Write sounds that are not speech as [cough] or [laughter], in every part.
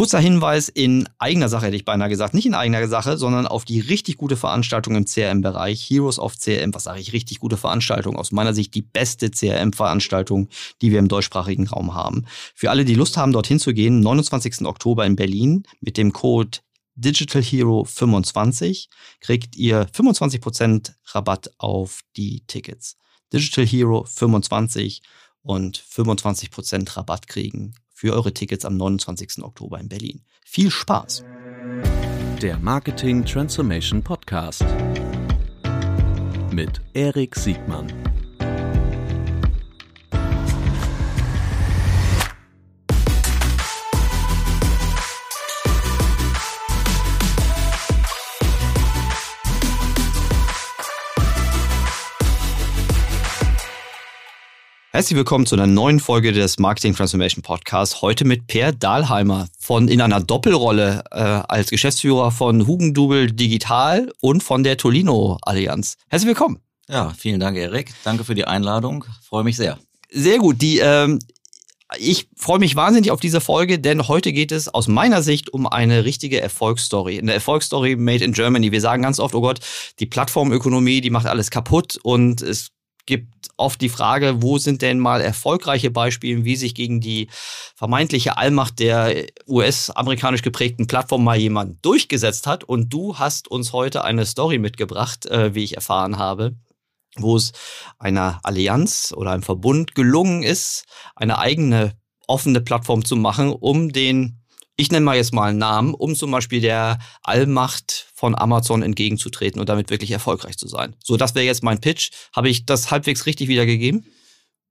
Kurzer Hinweis in eigener Sache, hätte ich beinahe gesagt. Nicht in eigener Sache, sondern auf die richtig gute Veranstaltung im CRM-Bereich. Heroes of CRM, was sage ich, richtig gute Veranstaltung. Aus meiner Sicht die beste CRM-Veranstaltung, die wir im deutschsprachigen Raum haben. Für alle, die Lust haben, dorthin zu gehen, 29. Oktober in Berlin mit dem Code Digital Hero 25 kriegt ihr 25% Rabatt auf die Tickets. Digital Hero 25 und 25% Rabatt kriegen für eure Tickets am 29. Oktober in Berlin. Viel Spaß! Der Marketing Transformation Podcast mit Erik Siegmann. Herzlich willkommen zu einer neuen Folge des Marketing Transformation Podcasts. Heute mit Per Dahlheimer von in einer Doppelrolle äh, als Geschäftsführer von Hugendubel Digital und von der Tolino Allianz. Herzlich willkommen. Ja, vielen Dank, Erik. Danke für die Einladung. Freue mich sehr. Sehr gut. Die ähm, ich freue mich wahnsinnig auf diese Folge, denn heute geht es aus meiner Sicht um eine richtige Erfolgsstory. Eine Erfolgsstory made in Germany. Wir sagen ganz oft, oh Gott, die Plattformökonomie, die macht alles kaputt und es gibt oft die Frage, wo sind denn mal erfolgreiche Beispiele, wie sich gegen die vermeintliche Allmacht der US-amerikanisch geprägten Plattform mal jemand durchgesetzt hat. Und du hast uns heute eine Story mitgebracht, äh, wie ich erfahren habe, wo es einer Allianz oder einem Verbund gelungen ist, eine eigene offene Plattform zu machen, um den ich nenne mal jetzt mal einen Namen, um zum Beispiel der Allmacht von Amazon entgegenzutreten und damit wirklich erfolgreich zu sein. So, das wäre jetzt mein Pitch. Habe ich das halbwegs richtig wiedergegeben?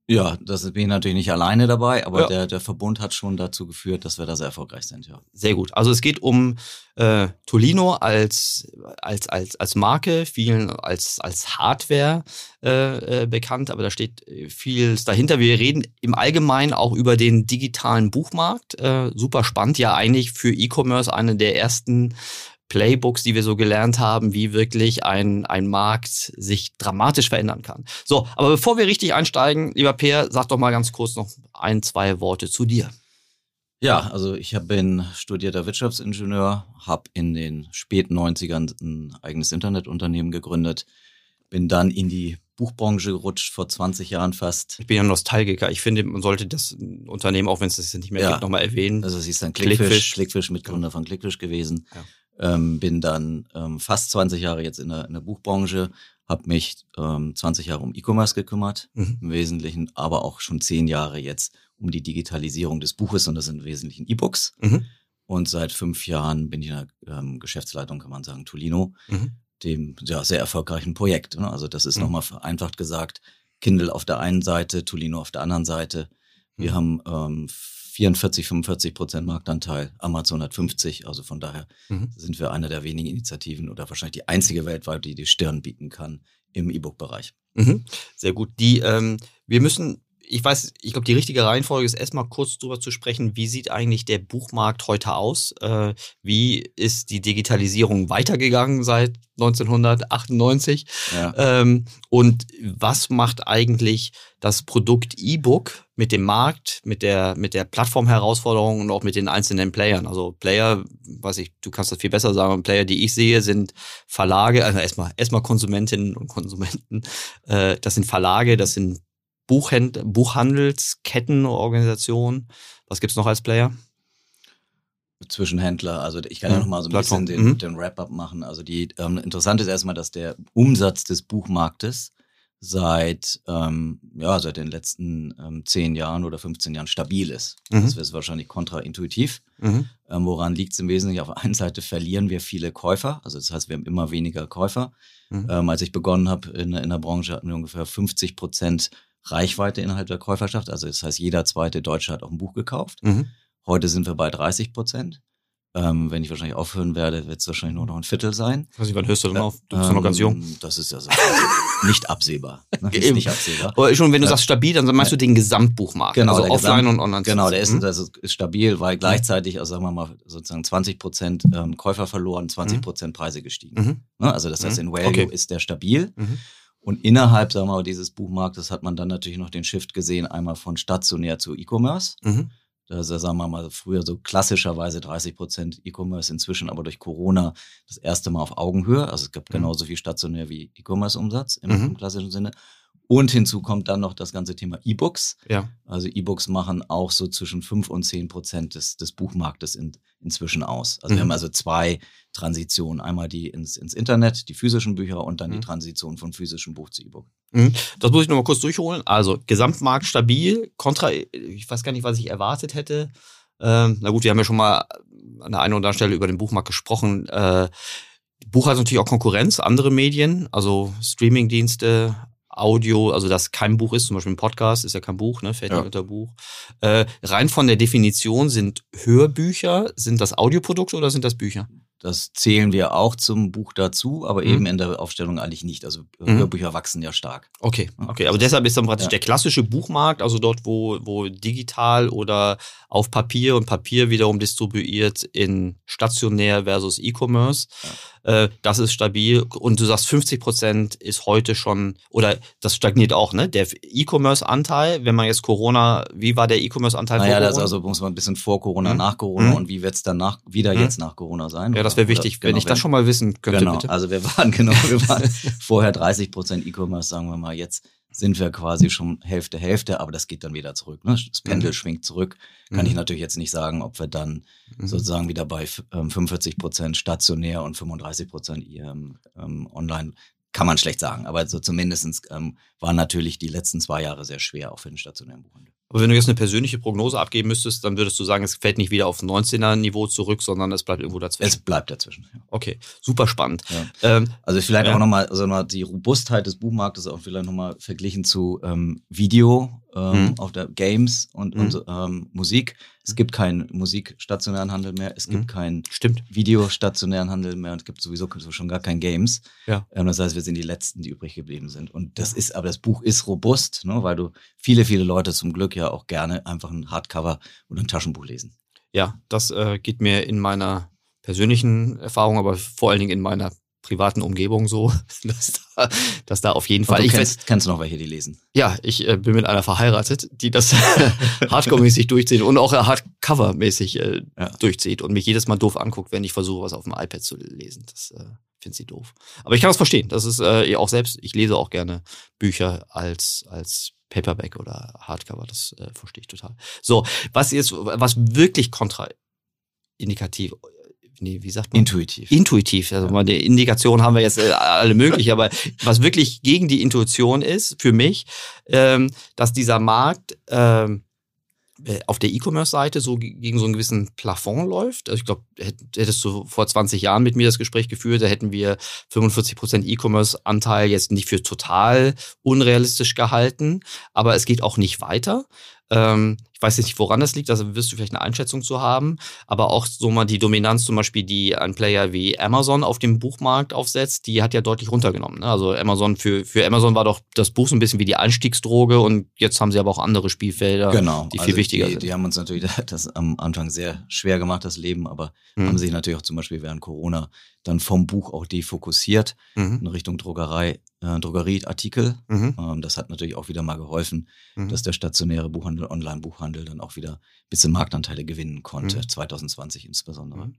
Ja, das bin ich natürlich nicht alleine dabei, aber ja. der, der Verbund hat schon dazu geführt, dass wir da sehr erfolgreich sind, ja. Sehr gut. Also es geht um äh, Tolino als, als, als, als Marke, vielen als, als Hardware äh, äh, bekannt, aber da steht vieles dahinter. Wir reden im Allgemeinen auch über den digitalen Buchmarkt. Äh, super spannend, ja eigentlich für E-Commerce eine der ersten Playbooks, die wir so gelernt haben, wie wirklich ein, ein Markt sich dramatisch verändern kann. So, aber bevor wir richtig einsteigen, lieber Peer, sag doch mal ganz kurz noch ein, zwei Worte zu dir. Ja, also ich bin studierter Wirtschaftsingenieur, habe in den späten 90ern ein eigenes Internetunternehmen gegründet, bin dann in die Buchbranche gerutscht vor 20 Jahren fast. Ich bin ja Nostalgiker. Ich finde, man sollte das Unternehmen, auch wenn es das nicht mehr ja. gibt, nochmal erwähnen. Also es ist dann Clickfish, Clickfish, Clickfish Mitgründer von Clickfish gewesen. Ja. Ähm, bin dann ähm, fast 20 Jahre jetzt in der, in der Buchbranche, habe mich ähm, 20 Jahre um E-Commerce gekümmert, mhm. im Wesentlichen, aber auch schon 10 Jahre jetzt um die Digitalisierung des Buches und das sind im Wesentlichen E-Books. Mhm. Und seit fünf Jahren bin ich in der ähm, Geschäftsleitung, kann man sagen, Tolino, mhm. dem ja, sehr erfolgreichen Projekt. Ne? Also das ist mhm. nochmal vereinfacht gesagt, Kindle auf der einen Seite, Tolino auf der anderen Seite. Wir mhm. haben ähm, 44, 45 Prozent Marktanteil, Amazon hat 50. Also von daher mhm. sind wir eine der wenigen Initiativen oder wahrscheinlich die einzige weltweit, die die Stirn bieten kann im E-Book-Bereich. Mhm. Sehr gut. Die, ähm, wir müssen ich weiß, ich glaube, die richtige Reihenfolge ist erstmal kurz darüber zu sprechen, wie sieht eigentlich der Buchmarkt heute aus? Äh, wie ist die Digitalisierung weitergegangen seit 1998? Ja. Ähm, und was macht eigentlich das Produkt E-Book mit dem Markt, mit der, mit der Plattformherausforderung und auch mit den einzelnen Playern? Also Player, weiß ich, du kannst das viel besser sagen, Player, die ich sehe, sind Verlage, also erstmal, erstmal Konsumentinnen und Konsumenten. Äh, das sind Verlage, das sind Buchhänd Buchhandelsketten-Organisation. Was gibt's noch als Player? Zwischenhändler, also ich kann ja, ja noch mal so ein Plattform. bisschen den, mhm. den Wrap-up machen. Also die ähm, interessant ist erstmal, dass der Umsatz des Buchmarktes seit ähm, ja seit den letzten ähm, 10 Jahren oder 15 Jahren stabil ist. Mhm. Das ist wahrscheinlich kontraintuitiv. Mhm. Ähm, woran liegt es im Wesentlichen? Auf der einen Seite verlieren wir viele Käufer, also das heißt, wir haben immer weniger Käufer. Mhm. Ähm, als ich begonnen habe in, in der Branche hatten wir ungefähr 50 Prozent Reichweite innerhalb der Käuferschaft. Also das heißt, jeder zweite Deutsche hat auch ein Buch gekauft. Mhm. Heute sind wir bei 30 Prozent. Ähm, wenn ich wahrscheinlich aufhören werde, wird es wahrscheinlich nur noch ein Viertel sein. Also, wann hörst du denn äh, auf? Du bist ähm, noch ganz jung. Ähm, das ist ja so [laughs] nicht absehbar. Ne? Ist nicht absehbar. Aber schon, wenn du ja. sagst stabil, dann meinst du den Gesamtbuchmarkt. Genau, also offline Gesamt, und online. Genau, der ist, mhm. das ist stabil, weil gleichzeitig, also sagen wir mal, sozusagen 20 Prozent ähm, Käufer verloren, 20 Prozent Preise gestiegen. Mhm. Ne? Also das heißt, mhm. in Value okay. ist der stabil. Und innerhalb, sagen wir mal, dieses Buchmarktes hat man dann natürlich noch den Shift gesehen, einmal von stationär zu E-Commerce. Mhm. Also sagen wir mal früher so klassischerweise 30 Prozent E-Commerce, inzwischen aber durch Corona das erste Mal auf Augenhöhe. Also es gibt mhm. genauso viel stationär wie E-Commerce-Umsatz im, mhm. im klassischen Sinne. Und hinzu kommt dann noch das ganze Thema E-Books. Ja. Also E-Books machen auch so zwischen fünf und zehn Prozent des, des Buchmarktes in, inzwischen aus. Also mhm. wir haben also zwei Transitionen. Einmal die ins, ins Internet, die physischen Bücher und dann mhm. die Transition von physischem Buch zu E-Book. Mhm. Das muss ich nochmal kurz durchholen. Also Gesamtmarkt stabil, kontra, ich weiß gar nicht, was ich erwartet hätte. Ähm, na gut, wir haben ja schon mal an der einen oder anderen Stelle über den Buchmarkt gesprochen. Äh, Buch hat natürlich auch Konkurrenz, andere Medien, also Streamingdienste, Audio, also das kein Buch ist, zum Beispiel ein Podcast ist ja kein Buch, ne, fällt ja unter Buch. Äh, rein von der Definition sind Hörbücher, sind das Audioprodukte oder sind das Bücher? Das zählen wir auch zum Buch dazu, aber mhm. eben in der Aufstellung eigentlich nicht. Also mhm. Hörbücher wachsen ja stark. Okay, okay. Aber deshalb ist dann praktisch ja. der klassische Buchmarkt, also dort, wo, wo digital oder auf Papier und Papier wiederum distribuiert in stationär versus E-Commerce. Ja äh, das ist stabil. Und du sagst, 50 Prozent ist heute schon, oder das stagniert auch, ne? Der E-Commerce-Anteil, wenn man jetzt Corona, wie war der E-Commerce-Anteil naja, vor Corona? das also muss man ein bisschen vor Corona, mhm. nach Corona mhm. und wie wird es dann wieder mhm. jetzt nach Corona sein? Ja, das wäre wichtig, oder, wenn genau, ich das schon mal wissen könnte, genau, bitte. Also wir waren, [laughs] genau, wir waren [laughs] vorher 30 Prozent E-Commerce, sagen wir mal, jetzt sind wir quasi schon Hälfte, Hälfte, aber das geht dann wieder zurück. Ne? Das Pendel mhm. schwingt zurück. Kann mhm. ich natürlich jetzt nicht sagen, ob wir dann mhm. sozusagen wieder bei ähm, 45 Prozent stationär und 35 Prozent ähm, ähm, online kann man schlecht sagen. Aber so zumindest ähm, waren natürlich die letzten zwei Jahre sehr schwer, auch für den stationären Buchhandel. Aber wenn du jetzt eine persönliche Prognose abgeben müsstest, dann würdest du sagen, es fällt nicht wieder auf 19er-Niveau zurück, sondern es bleibt irgendwo dazwischen. Es bleibt dazwischen. Ja. Okay, super spannend. Ja. Ähm, also vielleicht ja. auch nochmal also noch die Robustheit des Buchmarktes auch vielleicht nochmal verglichen zu ähm, Video ähm, mhm. auf der Games und, mhm. und ähm, Musik. Es gibt keinen musikstationären Handel mehr, es gibt mhm. keinen Stimmt. Videostationären Handel mehr und es gibt sowieso schon gar kein Games. Ja. Ähm, das heißt, wir sind die Letzten, die übrig geblieben sind. Und das ja. ist, aber das Buch ist robust, ne, weil du viele, viele Leute zum Glück ja auch gerne einfach ein Hardcover oder ein Taschenbuch lesen. Ja, das äh, geht mir in meiner persönlichen Erfahrung, aber vor allen Dingen in meiner privaten Umgebung so, [laughs] dass da, dass da auf jeden Fall. Und du ich kennst, weiß, kennst du noch welche, die lesen? Ja, ich äh, bin mit einer verheiratet, die das [laughs] Hardcore-mäßig durchzieht und auch Hardcover-mäßig äh, ja. durchzieht und mich jedes Mal doof anguckt, wenn ich versuche, was auf dem iPad zu lesen. Das äh, finde sie doof. Aber ich kann das verstehen. Das ist äh, auch selbst, ich lese auch gerne Bücher als, als Paperback oder Hardcover. Das äh, verstehe ich total. So, was jetzt, was wirklich kontraindikativ nee, wie sagt man? Intuitiv. Intuitiv. Also mal die Indikation haben wir jetzt äh, alle möglich, aber was wirklich gegen die Intuition ist, für mich, ähm, dass dieser Markt ähm, äh, auf der E-Commerce-Seite so gegen so einen gewissen Plafond läuft. Also ich glaube, hättest du vor 20 Jahren mit mir das Gespräch geführt, da hätten wir 45% E-Commerce-Anteil jetzt nicht für total unrealistisch gehalten, aber es geht auch nicht weiter. Ähm, ich weiß nicht, woran das liegt, also wirst du vielleicht eine Einschätzung zu haben, aber auch so mal die Dominanz zum Beispiel, die ein Player wie Amazon auf dem Buchmarkt aufsetzt, die hat ja deutlich runtergenommen. Ne? Also Amazon, für, für Amazon war doch das Buch so ein bisschen wie die Einstiegsdroge und jetzt haben sie aber auch andere Spielfelder, genau. die viel also wichtiger die, sind. Die haben uns natürlich [laughs] das am Anfang sehr schwer gemacht, das Leben, aber hm. haben sich natürlich auch zum Beispiel während Corona dann vom Buch auch defokussiert mhm. in Richtung Druckerei, äh, Drogerieartikel. Mhm. Ähm, das hat natürlich auch wieder mal geholfen, mhm. dass der stationäre Buchhandel, Online-Buchhandel dann auch wieder ein bisschen Marktanteile gewinnen konnte, 2020 mhm. insbesondere. Mhm.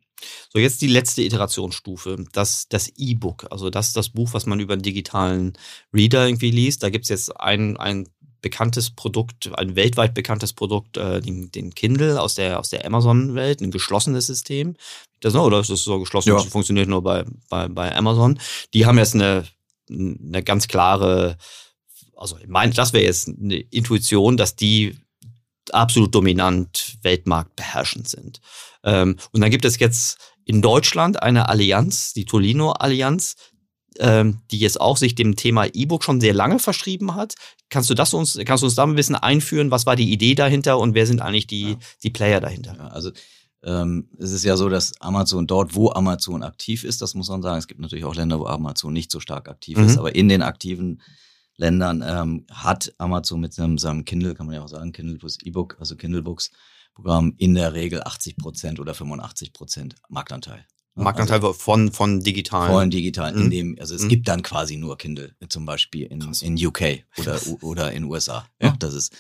So, jetzt die letzte Iterationsstufe, das, das E-Book. Also das ist das Buch, was man über einen digitalen Reader irgendwie liest. Da gibt es jetzt ein, ein bekanntes Produkt, ein weltweit bekanntes Produkt, äh, den, den Kindle aus der, aus der Amazon-Welt, ein geschlossenes System. Das, oder ist das so geschlossen? Ja. Das funktioniert nur bei, bei, bei Amazon. Die haben jetzt eine, eine ganz klare, also ich meine, das wäre jetzt eine Intuition, dass die absolut dominant Weltmarkt beherrschend sind. Ähm, und dann gibt es jetzt in Deutschland eine Allianz, die Tolino-Allianz, ähm, die jetzt auch sich dem Thema E-Book schon sehr lange verschrieben hat. Kannst du das uns, kannst du uns da ein bisschen einführen? Was war die Idee dahinter und wer sind eigentlich die, ja. die Player dahinter? Ja, also ähm, es ist ja so, dass Amazon dort, wo Amazon aktiv ist, das muss man sagen. Es gibt natürlich auch Länder, wo Amazon nicht so stark aktiv mhm. ist, aber in den aktiven Ländern ähm, hat Amazon mit seinem, seinem Kindle, kann man ja auch sagen, Kindle plus E-Book, also Kindle Books Programm in der Regel 80 Prozent oder 85 Prozent Marktanteil. Marktanteil also von, von digitalen. Von digitalen, mhm. in dem, also es mhm. gibt dann quasi nur Kindle, zum Beispiel in, in UK oder, [laughs] oder in USA. Ja, das ist,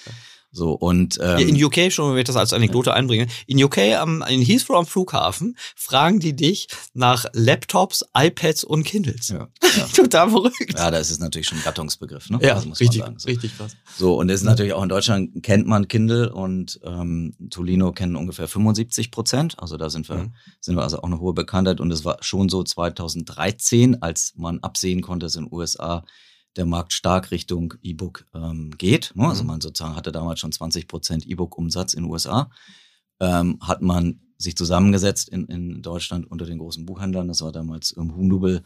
So, und ähm, in UK, schon wenn ich das als Anekdote einbringe, in UK am in Heathrow am Flughafen fragen die dich nach Laptops, iPads und Kindles. Ja, [laughs] ja. Total verrückt. Ja, das ist natürlich schon ein Gattungsbegriff, ne? Ja, Also muss richtig, man sagen. So. richtig krass. So, und es ist natürlich auch in Deutschland kennt man Kindle und ähm, Tolino kennen ungefähr 75 Prozent. Also da sind wir, Mhm. sind wir also auch eine hohe Bekanntheit. Und es war schon so 2013, als man absehen konnte, dass in den USA der Markt stark Richtung E-Book ähm, geht. Ne? Also Mhm. man sozusagen hatte damals schon 20 Prozent E-Book-Umsatz in den USA. Ähm, hat man sich zusammengesetzt in, in Deutschland unter den großen Buchhändlern. Das war damals ähm, Huhnubel,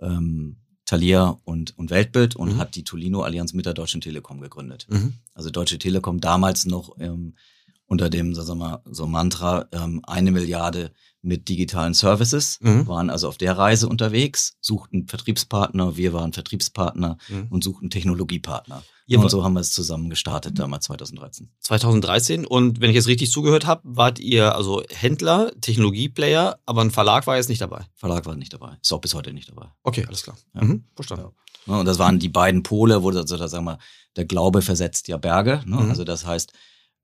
ähm, Thalia und, und Weltbild und Mhm. hat die Tolino-Allianz mit der Deutschen Telekom gegründet. Mhm. Also Deutsche Telekom damals noch ähm, unter dem, sagen wir mal, so Mantra, ähm, eine Milliarde mit digitalen Services, Mhm. waren also auf der Reise unterwegs, suchten Vertriebspartner, wir waren Vertriebspartner Mhm. und suchten Technologiepartner. Ihr und so haben wir es zusammen gestartet, damals 2013. 2013 und wenn ich jetzt richtig zugehört habe, wart ihr also Händler, Technologieplayer, aber ein Verlag war jetzt nicht dabei. Verlag war nicht dabei, ist auch bis heute nicht dabei. Okay, alles klar. Ja. Mhm. Verstanden. Ne, und das waren die beiden Pole, wo also, da sagen wir, der Glaube versetzt ja Berge. Ne? Mhm. Also das heißt,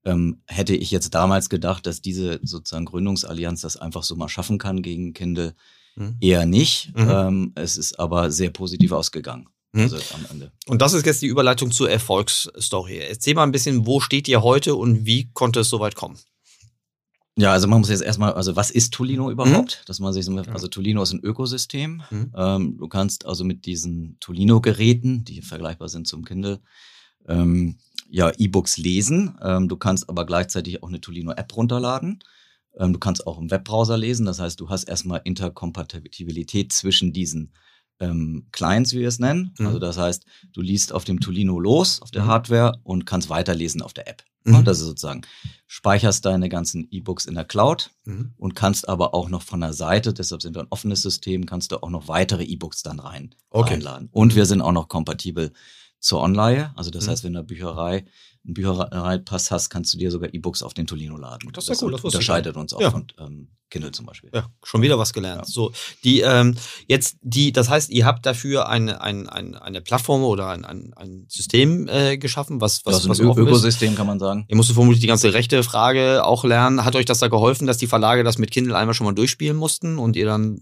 ähm, hätte ich jetzt damals gedacht, dass diese sozusagen Gründungsallianz das einfach so mal schaffen kann gegen Kindle, Mhm. eher nicht. Mhm. Ähm, es ist aber sehr positiv ausgegangen. Mhm. Also am Ende. Und das ist jetzt die Überleitung zur Erfolgsstory. Erzähl mal ein bisschen, wo steht ihr heute und wie konnte es so weit kommen? Ja, also man muss jetzt erstmal, also was ist Tolino überhaupt? Dass man sich, so- also Tolino ist ein Ökosystem. Mhm. Ähm, du kannst also mit diesen Tolino-Geräten, die vergleichbar sind zum Kindle, ähm, ja, E-Books lesen. Ähm, du kannst aber gleichzeitig auch eine Tolino-App runterladen. Ähm, du kannst auch im Webbrowser lesen. Das heißt, du hast erstmal Interkompatibilität zwischen diesen ähm, Clients, wie wir es nennen. Mhm. Also das heißt, du liest auf dem Tolino los, auf der Mhm. Hardware und kannst weiterlesen auf der App. Mhm. Ja, Das ist sozusagen, speicherst deine ganzen E-Books in der Cloud Mhm. und kannst aber auch noch von der Seite, deshalb sind wir ein offenes System, kannst du auch noch weitere E-Books dann rein Okay. reinladen. Und wir sind auch noch kompatibel zur Online. Also das Mhm. heißt, wenn du eine Bücherei, einen Büchereipass hast, kannst du dir sogar E-Books auf den Tolino laden. Das ist ja cool, das wusste ich unterscheidet uns auch Ja. von ähm, Kindle zum Beispiel. Ja, schon wieder was gelernt. Ja. So, die, ähm, jetzt, die, das heißt, ihr habt dafür eine, ein, ein, eine Plattform oder ein, ein, ein System äh, geschaffen, was, was, das ist was ein Ö offen ist. Ökosystem, kann man sagen. Ihr musstet vermutlich die ganze rechte Frage auch lernen. Hat euch das da geholfen, dass die Verlage das mit Kindle einmal schon mal durchspielen mussten und ihr dann,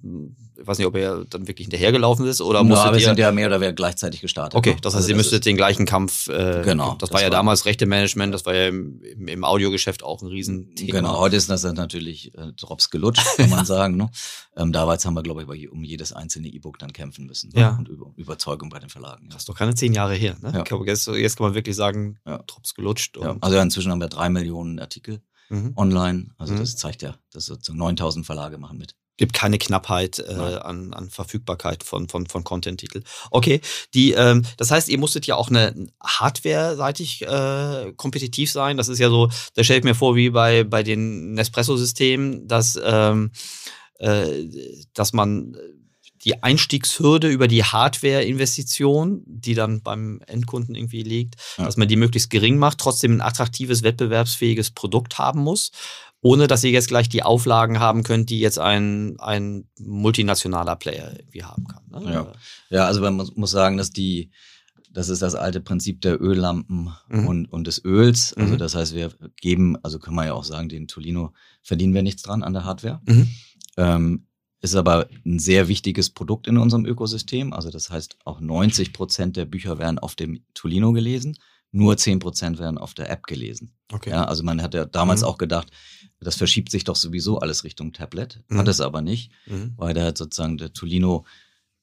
ich weiß nicht, ob ihr dann wirklich hinterhergelaufen ist oder Ja, musstet wir ihr. sind ja mehr oder weniger gleichzeitig gestartet. Okay, ne? das heißt, Also ihr müsstet ist- den gleichen Kampf. Äh, Genau, Das, das war ja war- damals rechte Management, das war ja im, im, Audiogeschäft auch ein Riesenthema. Genau, heute ist das natürlich äh, Drops gelutscht, [laughs] kann man sagen. Ne? Ähm, damals haben wir, glaube ich, um jedes einzelne E-Book dann kämpfen müssen. Ne? Ja. Und über, Überzeugung bei den Verlagen. Ja. Das ist doch keine zehn Jahre her. Ne? Ja. Ich glaube, jetzt, jetzt kann man wirklich sagen, Ja. Drops gelutscht. Ja. Also inzwischen haben wir drei Millionen Artikel mhm. online. Also Mhm. das zeigt ja, dass sozusagen 9000 Verlage machen mit. Gibt keine Knappheit äh, an, an Verfügbarkeit von, von, von Content-Titel. Okay, die, ähm, das heißt, ihr musstet ja auch eine hardware-seitig äh, kompetitiv sein. Das ist ja so, da stelle ich mir vor, wie bei, bei den Nespresso-Systemen, dass, ähm, äh, dass man die Einstiegshürde über die Hardware-Investition, die dann beim Endkunden irgendwie liegt, Ja. dass man die möglichst gering macht, trotzdem ein attraktives, wettbewerbsfähiges Produkt haben muss, ohne dass ihr jetzt gleich die Auflagen haben könnt, die jetzt ein, ein multinationaler Player irgendwie haben kann. Ne? Ja. Ja, also man muss, muss sagen, dass die, das ist das alte Prinzip der Öllampen Mhm. und, und des Öls. Also Mhm. das heißt, wir geben, also kann man ja auch sagen, den Tolino verdienen wir nichts dran an der Hardware. Mhm. Ähm, ist aber ein sehr wichtiges Produkt in unserem Ökosystem. Also das heißt, auch 90 Prozent der Bücher werden auf dem Tolino gelesen, nur 10 Prozent werden auf der App gelesen. Okay. Ja, also man hat ja damals Mhm. auch gedacht, das verschiebt sich doch sowieso alles Richtung Tablet. Mhm. Hat es aber nicht, Mhm. weil der sozusagen der Tolino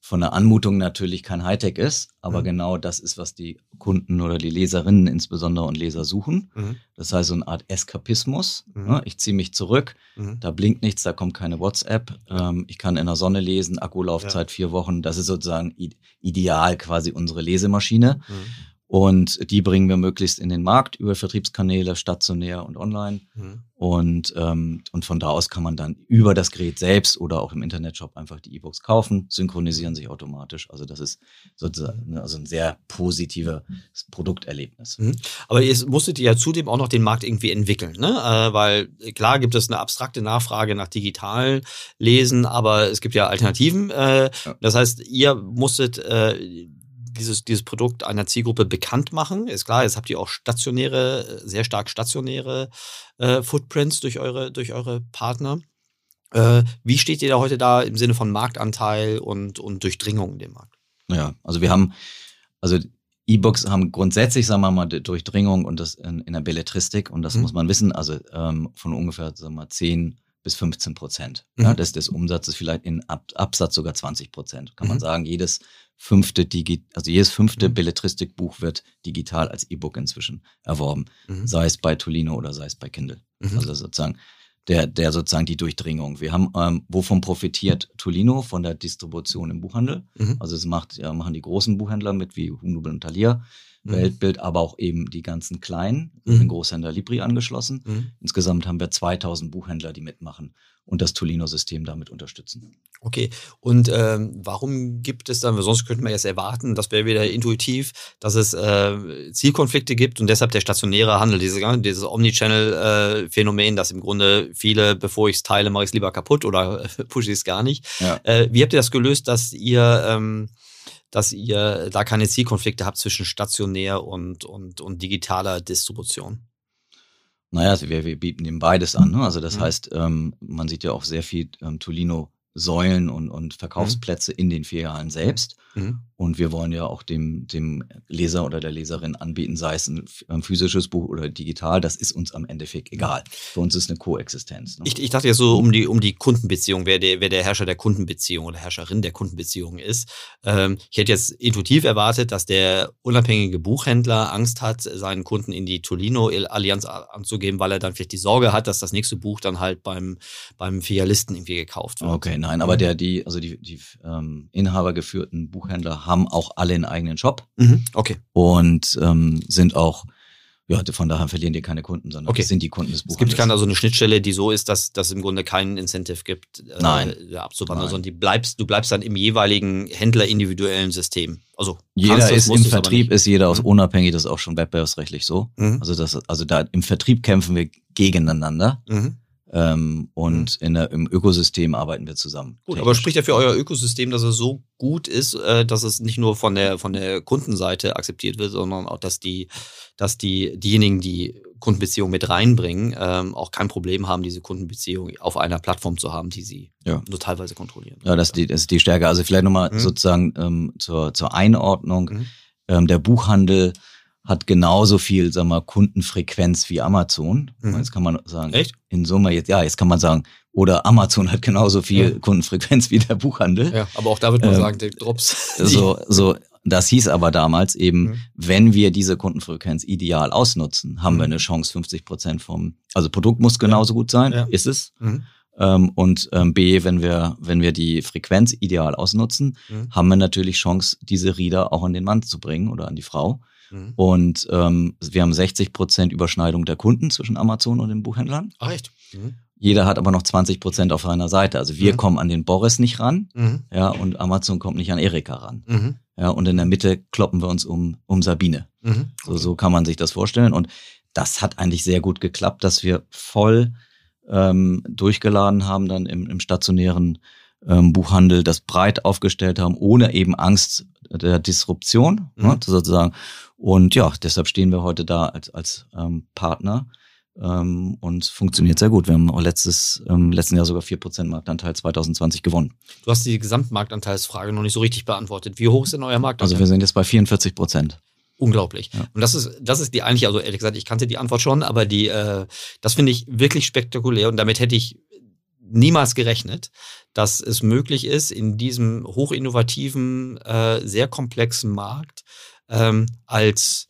von der Anmutung natürlich kein Hightech ist, aber Mhm. genau das ist, was die Kunden oder die Leserinnen insbesondere und Leser suchen. Mhm. Das heißt, so eine Art Eskapismus. Mhm. Ne? Ich ziehe mich zurück, Mhm. da blinkt nichts, da kommt keine WhatsApp. Ähm, ich kann in der Sonne lesen, Akkulaufzeit vier Wochen. Das ist sozusagen ideal quasi unsere Lesemaschine. Und die bringen wir möglichst in den Markt über Vertriebskanäle, stationär und online. Mhm. Und, ähm, und von da aus kann man dann über das Gerät selbst oder auch im Internetshop einfach die E-Books kaufen, synchronisieren sich automatisch. Also das ist sozusagen ne, also ein sehr positives Produkterlebnis. Mhm. Aber ihr musstet ja zudem auch noch den Markt irgendwie entwickeln, ne? Äh, weil klar gibt es eine abstrakte Nachfrage nach digital Lesen, aber es gibt ja Alternativen. Äh, Ja. Das heißt, ihr musstet äh, dieses, dieses Produkt einer Zielgruppe bekannt machen. Ist klar, jetzt habt ihr auch stationäre, sehr stark stationäre äh, Footprints durch eure, durch eure Partner. Äh, wie steht ihr da heute da im Sinne von Marktanteil und, und Durchdringung in dem Markt? Ja, also wir haben, also E-Books haben grundsätzlich, sagen wir mal, Durchdringung und das in, in der Belletristik und das mhm. muss man wissen, also ähm, von ungefähr, sagen wir mal, 10 bis 15 Prozent mhm. ja, des, des Umsatzes, vielleicht in Ab Absatz sogar 20 Prozent. Kann mhm. man sagen, jedes fünfte Digi also jedes fünfte mhm. Belletristikbuch wird digital als E-Book inzwischen erworben, mhm. sei es bei Tolino oder sei es bei Kindle. Mhm. Also sozusagen der, der sozusagen die Durchdringung. Wir haben, ähm, wovon profitiert Tolino von der Distribution im Buchhandel? Mhm. Also es macht, ja, machen die großen Buchhändler mit wie Hugendubel und Thalia, mhm. Weltbild, aber auch eben die ganzen kleinen, mhm. den Großhändler Libri angeschlossen. Mhm. Insgesamt haben wir 2000 Buchhändler, die mitmachen und das Tolino-System damit unterstützen. Okay, und ähm, warum gibt es dann, weil sonst könnten wir jetzt erwarten, das wäre wieder intuitiv, dass es äh, Zielkonflikte gibt und deshalb der stationäre Handel, diese, dieses Omnichannel-Phänomen, äh, dass im Grunde viele, bevor ich es teile, mache ich es lieber kaputt oder [laughs] pushe ich es gar nicht. Ja. Äh, wie habt ihr das gelöst, dass ihr ähm, dass ihr da keine Zielkonflikte habt zwischen stationär und, und, und digitaler Distribution? Naja, also wir, wir bieten eben beides an. Ne? Also das mhm. heißt, ähm, man sieht ja auch sehr viel ähm, Tolino Säulen und, und Verkaufsplätze mhm. in den Filialen selbst. Mhm. Und wir wollen ja auch dem, dem Leser oder der Leserin anbieten, sei es ein, physisches Buch oder digital, das ist uns am Endeffekt egal. Für uns ist eine Koexistenz. Ne? Ich, ich dachte ja so um die, um die Kundenbeziehung, wer der, wer der Herrscher der Kundenbeziehung oder Herrscherin der Kundenbeziehung ist. Ähm, ich hätte jetzt intuitiv erwartet, dass der unabhängige Buchhändler Angst hat, seinen Kunden in die Tolino-Allianz anzugeben, weil er dann vielleicht die Sorge hat, dass das nächste Buch dann halt beim, beim Filialisten irgendwie gekauft wird. Okay, nein, aber mhm. der, die, also die, die ähm, inhabergeführten Buchhändler haben auch alle einen eigenen Shop. Mhm. Okay. Und ähm, sind auch ja, von daher verlieren die keine Kunden, sondern okay. sind die Kunden des Buches. Es gibt keine also eine Schnittstelle, die so ist, dass das im Grunde keinen Incentive gibt, äh, Nein. abzuwandern, Nein. sondern die bleibst, du bleibst dann im jeweiligen Händler individuellen System. Also jeder ist im Vertrieb, ist jeder aus mhm. unabhängig, das ist auch schon wettbewerbsrechtlich so. Mhm. Also das, also da im Vertrieb kämpfen wir gegeneinander. Mhm. Ähm, und mhm. in der, im Ökosystem arbeiten wir zusammen. Gut, aber spricht ja für euer Ökosystem, dass es so gut ist, äh, dass es nicht nur von der von der Kundenseite akzeptiert wird, sondern auch, dass die, dass die diejenigen, die Kundenbeziehungen mit reinbringen, ähm, auch kein Problem haben, diese Kundenbeziehung auf einer Plattform zu haben, die sie ja. nur teilweise kontrollieren. Ja, das ist die, das ist die Stärke. Also vielleicht nochmal mhm. sozusagen ähm, zur, zur Einordnung. Mhm. Ähm, der Buchhandel hat genauso viel, sag mal, Kundenfrequenz wie Amazon. Mhm. Jetzt kann man sagen, Echt? in Summe jetzt, ja, jetzt kann man sagen, oder Amazon hat genauso viel ja. Kundenfrequenz wie der Buchhandel. Ja, aber auch da wird man ähm, sagen, der Drops. So, [laughs] so, das hieß aber damals eben, mhm. wenn wir diese Kundenfrequenz ideal ausnutzen, haben mhm. wir eine Chance 50 Prozent vom, also Produkt muss genauso gut sein, ja. ist es. Mhm. Ähm, und ähm, B, wenn wir, wenn wir die Frequenz ideal ausnutzen, mhm. haben wir natürlich Chance, diese Reader auch an den Mann zu bringen oder an die Frau. Mhm. Und ähm, wir haben 60 Prozent Überschneidung der Kunden zwischen Amazon und den Buchhändlern. Ach echt? Mhm. Jeder hat aber noch 20 Prozent auf seiner Seite. Also wir mhm. kommen an den Boris nicht ran, mhm. ja, und Amazon kommt nicht an Erika ran. Mhm. Ja, und in der Mitte kloppen wir uns um, um Sabine. Mhm. So, so kann man sich das vorstellen. Und das hat eigentlich sehr gut geklappt, dass wir voll ähm, durchgeladen haben dann im, im stationären ähm, Buchhandel, das breit aufgestellt haben, ohne eben Angst der Disruption, ne, mhm. ne, sozusagen. Und ja, deshalb stehen wir heute da als, als ähm, Partner ähm, und funktioniert sehr gut. Wir haben auch letztes, ähm, letzten Jahr sogar 4% Marktanteil 2020 gewonnen. Du hast die Gesamtmarktanteilsfrage noch nicht so richtig beantwortet. Wie hoch ist denn euer Marktanteil? Also wir sind jetzt bei 44 Prozent. Unglaublich. Ja. Und das ist, das ist die eigentlich, also ehrlich gesagt, ich kannte die Antwort schon, aber die, äh, das finde ich wirklich spektakulär und damit hätte ich niemals gerechnet, dass es möglich ist, in diesem hochinnovativen, äh, sehr komplexen Markt ähm, als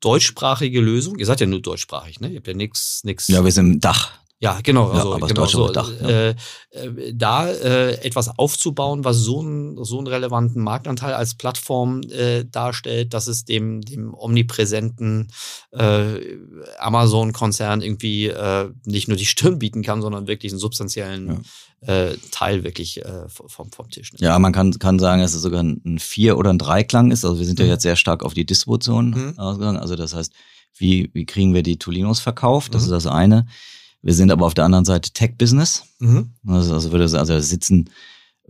deutschsprachige Lösung, ihr seid ja nur deutschsprachig, ne? Ihr habt ja nichts, nichts. Ja, wir sind im Dach. Ja, genau. Also, ja, aber genau, so, Dach, ja. äh, äh, da äh, etwas aufzubauen, was so, ein, so einen relevanten Marktanteil als Plattform äh, darstellt, dass es dem, dem omnipräsenten äh, Amazon-Konzern irgendwie nicht nur die Stirn bieten kann, sondern wirklich einen substanziellen. Äh, Teil wirklich äh, vom, vom Tisch. Ne? Ja, man kann, kann sagen, dass es sogar ein Vier- oder ein Dreiklang ist. Also wir sind mhm. ja jetzt sehr stark auf die Distribution mhm. ausgegangen. Also das heißt, wie, wie kriegen wir die Tolinos verkauft? Das mhm. ist das eine. Wir sind aber auf der anderen Seite Tech-Business. Mhm. Also, also würde also sitzen,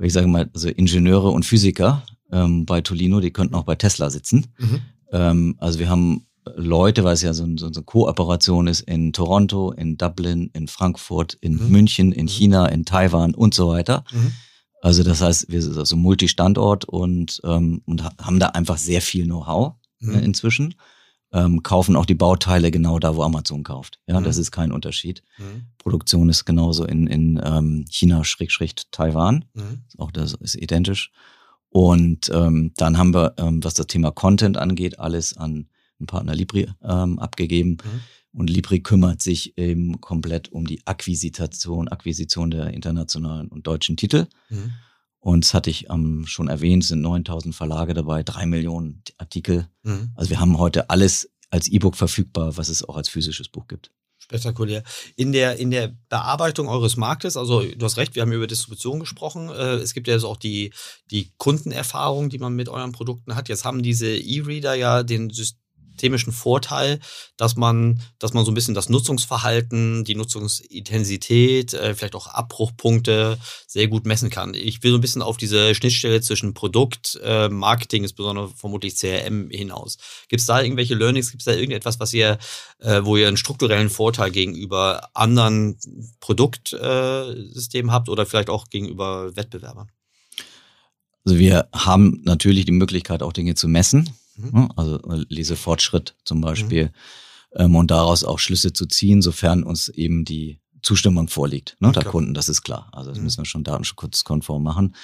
ich sage mal, also Ingenieure und Physiker ähm, bei Tolino, die könnten auch bei Tesla sitzen. Mhm. Ähm, also wir haben Leute, weil es ja so, so, so eine Kooperation ist in Toronto, in Dublin, in Frankfurt, in Mhm. München, in Mhm. China, in Taiwan und so weiter. Mhm. Also das heißt, wir sind also Multistandort und, ähm, und ha- haben da einfach sehr viel Know-how Mhm. äh, inzwischen. Ähm, kaufen auch die Bauteile genau da, wo Amazon kauft. Ja, Mhm. das ist kein Unterschied. Mhm. Produktion ist genauso in, in ähm, China, Schrägstrich Taiwan. Auch das ist identisch. Und ähm, dann haben wir, ähm, was das Thema Content angeht, alles an einen Partner Libri ähm, abgegeben. Mhm. Und Libri kümmert sich eben komplett um die Akquisition, Akquisition der internationalen und deutschen Titel. Mhm. Und das hatte ich ähm, schon erwähnt, es sind 9000 Verlage dabei, drei Millionen Artikel. Mhm. Also wir haben heute alles als E-Book verfügbar, was es auch als physisches Buch gibt. Spektakulär. In der, in der Bearbeitung eures Marktes, also du hast recht, wir haben über Distribution gesprochen. Äh, es gibt ja jetzt auch die, die Kundenerfahrung, die man mit euren Produkten hat. Jetzt haben diese E-Reader ja den systemischen Vorteil, dass man, dass man so ein bisschen das Nutzungsverhalten, die Nutzungsintensität, äh, vielleicht auch Abbruchpunkte sehr gut messen kann. Ich will so ein bisschen auf diese Schnittstelle zwischen Produkt, äh, Marketing, insbesondere vermutlich CRM hinaus. Gibt es da irgendwelche Learnings? Gibt es da irgendetwas, was ihr, äh, wo ihr einen strukturellen Vorteil gegenüber anderen Produktsystemen habt oder vielleicht auch gegenüber Wettbewerbern? Also wir haben natürlich die Möglichkeit, auch Dinge zu messen. Mhm. ne? Also äh, Lesefortschritt zum Beispiel. Ähm, und daraus auch Schlüsse zu ziehen, sofern uns eben die Zustimmung vorliegt, ne, der Klar. Kunden, das ist klar. Also das Mhm. müssen wir schon datenschutzkonform machen.